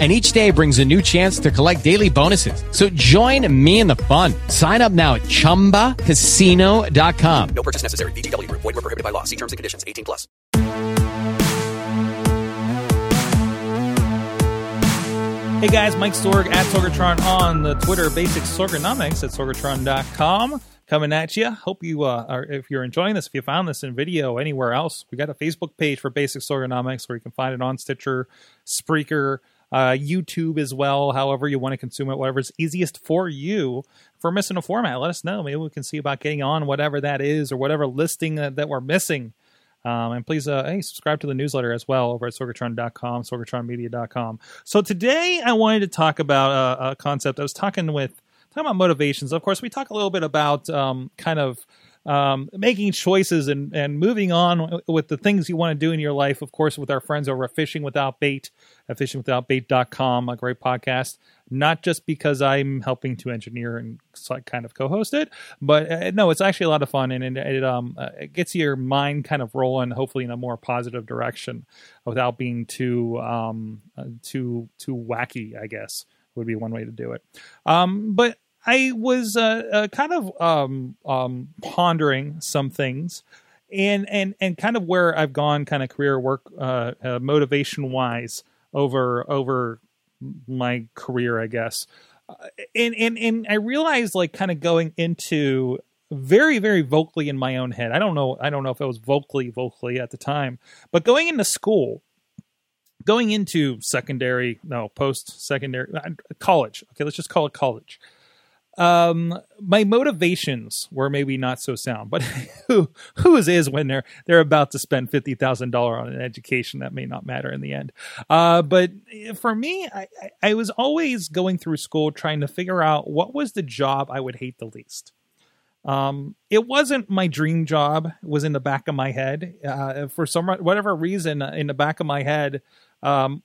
and each day brings a new chance to collect daily bonuses. So join me in the fun. Sign up now at ChumbaCasino.com. No purchase necessary. VGW. Void were prohibited by law. See terms and conditions. 18 plus. Hey guys, Mike Sorg at Sorgatron on the Twitter, Basic Sorganomics at Sorgatron.com. Coming at you. Hope you uh, are, if you're enjoying this, if you found this in video anywhere else, we got a Facebook page for Basic Sorganomics where you can find it on Stitcher, Spreaker, uh, YouTube as well, however you want to consume it, whatever's easiest for you. If we're missing a format, let us know. Maybe we can see about getting on whatever that is or whatever listing that, that we're missing. Um, and please, uh, hey, subscribe to the newsletter as well over at sorgatron.com, sorgatronmedia.com. So today I wanted to talk about a, a concept. I was talking with, talking about motivations. Of course, we talk a little bit about um, kind of um, making choices and, and moving on with the things you want to do in your life. Of course, with our friends over at Fishing Without Bait at fishingwithoutbait.com, a great podcast. Not just because I'm helping to engineer and kind of co-host it, but uh, no, it's actually a lot of fun and it, it um uh, it gets your mind kind of rolling, hopefully in a more positive direction, without being too um uh, too too wacky. I guess would be one way to do it. Um, but I was uh, uh, kind of um, um, pondering some things, and and and kind of where I've gone, kind of career work, uh, uh motivation wise, over over my career, I guess. Uh, and and and I realized, like, kind of going into very very vocally in my own head. I don't know. I don't know if it was vocally vocally at the time, but going into school going into secondary no post secondary college okay let's just call it college um my motivations were maybe not so sound but who who is when they're they're about to spend $50000 on an education that may not matter in the end. Uh but for me I, I was always going through school trying to figure out what was the job i would hate the least. Um it wasn't my dream job it was in the back of my head. Uh for some whatever reason in the back of my head um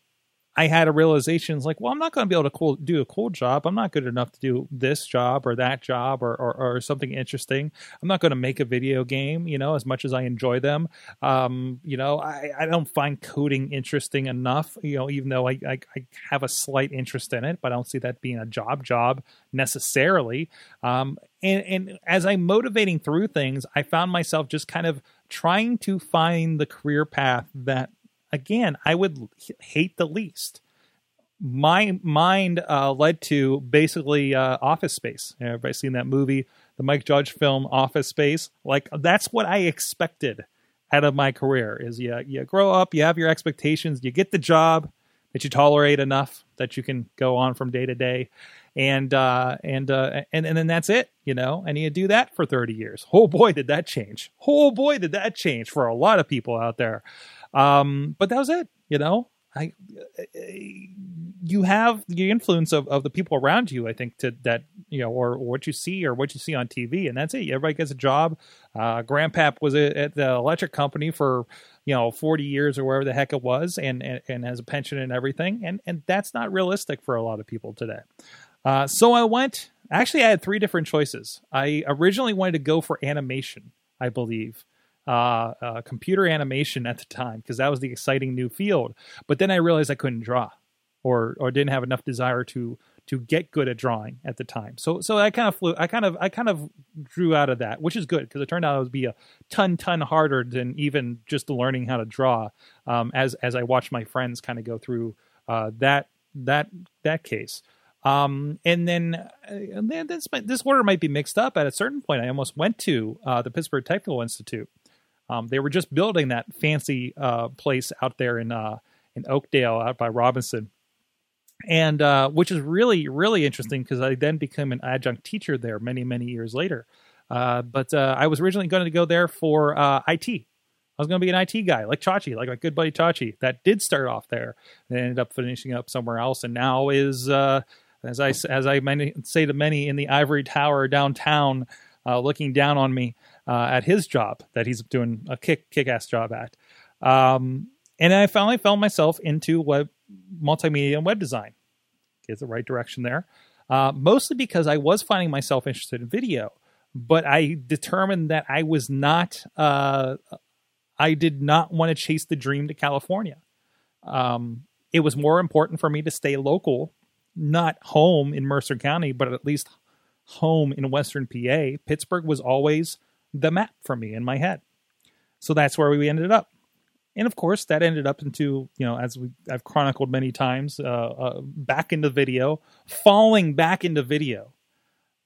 I had a realization it's like, well, I'm not going to be able to cool, do a cool job. I'm not good enough to do this job or that job or, or, or something interesting. I'm not going to make a video game, you know, as much as I enjoy them. Um, you know, I, I don't find coding interesting enough, you know, even though I, I, I, have a slight interest in it, but I don't see that being a job job necessarily. Um, and, and as I'm motivating through things, I found myself just kind of trying to find the career path that again, I would hate the least. My mind uh, led to basically uh, Office Space. Everybody seen that movie, the Mike Judge film Office Space? Like that's what I expected out of my career. Is you you grow up, you have your expectations, you get the job that you tolerate enough that you can go on from day to day, and uh, and uh, and and then that's it, you know. And you do that for thirty years. Oh boy, did that change! Oh boy, did that change for a lot of people out there. Um, but that was it. You know, I you have the influence of, of the people around you. I think to that you know, or, or what you see or what you see on TV, and that's it. Everybody gets a job. Uh, Grandpap was at the electric company for you know 40 years or wherever the heck it was, and and, and has a pension and everything, and and that's not realistic for a lot of people today. Uh, so I went. Actually, I had three different choices. I originally wanted to go for animation, I believe uh, uh, computer animation at the time because that was the exciting new field. But then I realized I couldn't draw, or or didn't have enough desire to to get good at drawing at the time. So so I kind of flew. I kind of I kind of drew out of that, which is good because it turned out it would be a ton ton harder than even just learning how to draw. Um, as as I watched my friends kind of go through uh, that that that case. Um, and then, uh, and then this this order might be mixed up. At a certain point, I almost went to uh, the Pittsburgh Technical Institute um, they were just building that fancy uh, place out there in uh, in Oakdale, out by Robinson, and uh, which is really really interesting because I then became an adjunct teacher there many many years later. Uh, but uh, I was originally going to go there for uh, IT. I was going to be an IT guy, like Chachi, like my good buddy Chachi. That did start off there, and ended up finishing up somewhere else, and now is as I as I many, say to many in the ivory tower downtown, looking down on me uh, at his job that he's doing a kick kick ass job at. Um, and I finally found myself into web multimedia and web design. Get the right direction there. Uh, mostly because I was finding myself interested in video, but I determined that I was not. Uh, I did not want to chase the dream to California. Um, it was more important for me to stay local, not home in Mercer County, but at least home in Western PA. Pittsburgh was always the map for me in my head. So that's where we ended up. And of course, that ended up into, you know, as we, I've chronicled many times, uh, uh, back into video, falling back into video.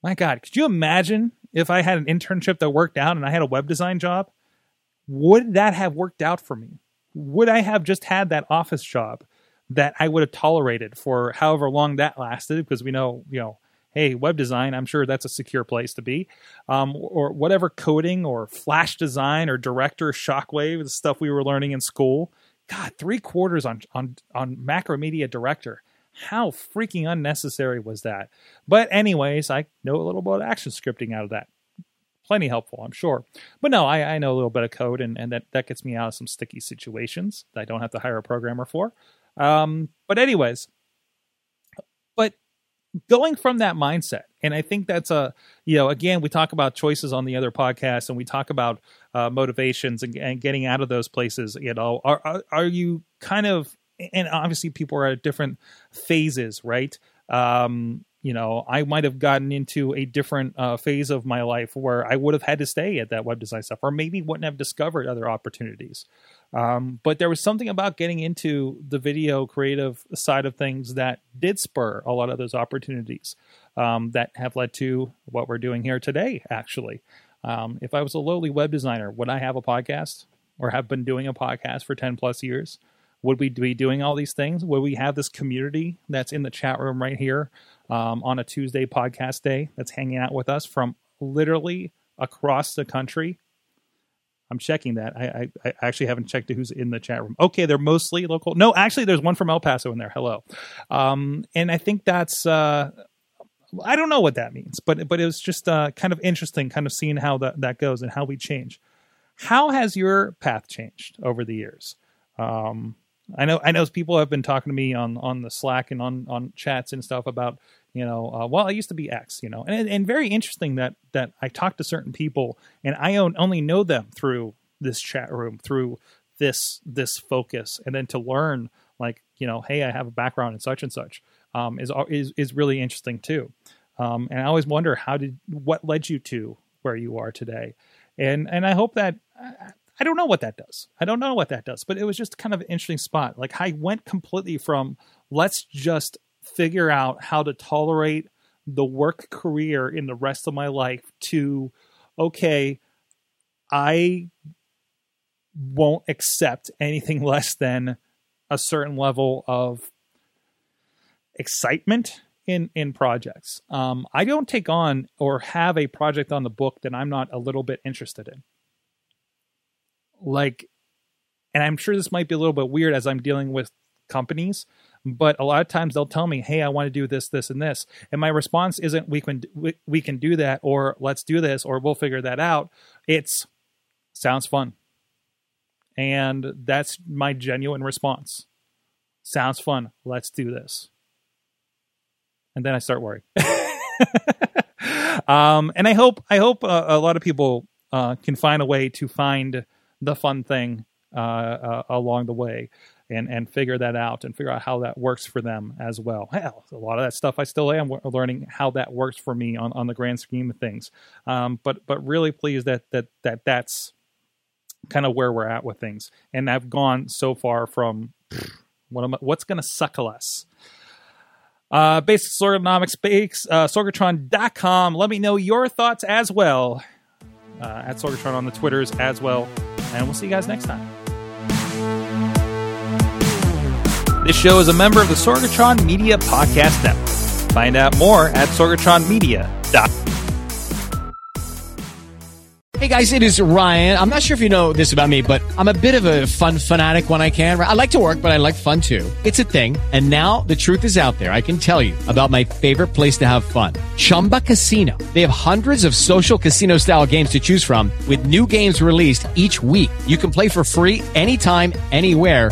My God, could you imagine if I had an internship that worked out and I had a web design job? Would that have worked out for me? Would I have just had that office job that I would have tolerated for however long that lasted? Because we know, you know, hey, web design, I'm sure that's a secure place to be. Um, or whatever coding or flash design or director shockwave, the stuff we were learning in school. God, three quarters on on on Macromedia Director. How freaking unnecessary was that? But anyways, I know a little about action scripting out of that. Plenty helpful, I'm sure. But no, I, I know a little bit of code, and, and that, that gets me out of some sticky situations that I don't have to hire a programmer for. Um, but anyways, going from that mindset and i think that's a you know again we talk about choices on the other podcasts and we talk about uh, motivations and, and, getting out of those places you know. Are, are, are you kind of and obviously people are at different phases right? Um you know i might have gotten into a different uh, phase of my life where i would have had to stay at that web design stuff or maybe wouldn't have discovered other opportunities um, but there was something about getting into the video creative side of things that did spur a lot of those opportunities um, that have led to what we're doing here today, actually. Um, if I was a lowly web designer, would I have a podcast or have been doing a podcast for 10 plus years? Would we be doing all these things? Would we have this community that's in the chat room right here um, on a Tuesday podcast day that's hanging out with us from literally across the country I'm checking that. I, I, I, actually haven't checked who's in the chat room. Okay, they're mostly local. No, actually, there's one from El Paso in there. Hello, um, and I think that's. Uh, I don't know what that means, but but it was just uh, kind of interesting, kind of seeing how that that goes and how we change. How has your path changed over the years? Um, I know I know people have been talking to me on on the Slack and on on chats and stuff about you know uh, well i used to be x you know and, and very interesting that that i talk to certain people and i only know them through this chat room through this this focus and then to learn like you know hey i have a background in such and such um, is is is really interesting too um, and i always wonder how did what led you to where you are today and and i hope that I don't know what that does. I don't know what that does, but it was just kind of an interesting spot. Like I went completely from let's just figure out how to tolerate the work career in the rest of my life to okay i won't accept anything less than a certain level of excitement in in projects. Um, i don't take on or have a project on the book that i'm not a little bit interested in. Like and i'm sure this might be a little bit weird as i'm dealing with companies but a lot of times they'll tell me hey i want to do this this and this. And my response isn't we can we, we can do that or let's do this or we'll figure that out. It's sounds fun. And that's my genuine response. Sounds fun. Let's do this. And then i start worrying. Um, and i hope i hope uh, a lot of people uh, can find a way to find the fun thing uh, uh along the way and and figure that out and figure out how that works for them as well. Hell, a lot of that stuff I still am learning how that works for me on, on the grand scheme of things. Um, but but really pleased that that that that's kind of where we're at with things. And I've gone so far from what am I, what's going to suckle us. Uh, basic Sorganomics, base, uh, Sorgatron.com. Let me know your thoughts as well. Uh, at Sorgatron on the Twitters as well. And we'll see you guys next time. This show is a member of the Sorgatron Media Podcast Network. Find out more at sorgatronmedia.com. Hey guys, it is Ryan. I'm not sure if you know this about me, but I'm a bit of a fun fanatic when I can. I like to work, but I like fun too. It's a thing. And now the truth is out there. I can tell you about my favorite place to have fun Chumba Casino. They have hundreds of social casino style games to choose from, with new games released each week. You can play for free anytime, anywhere.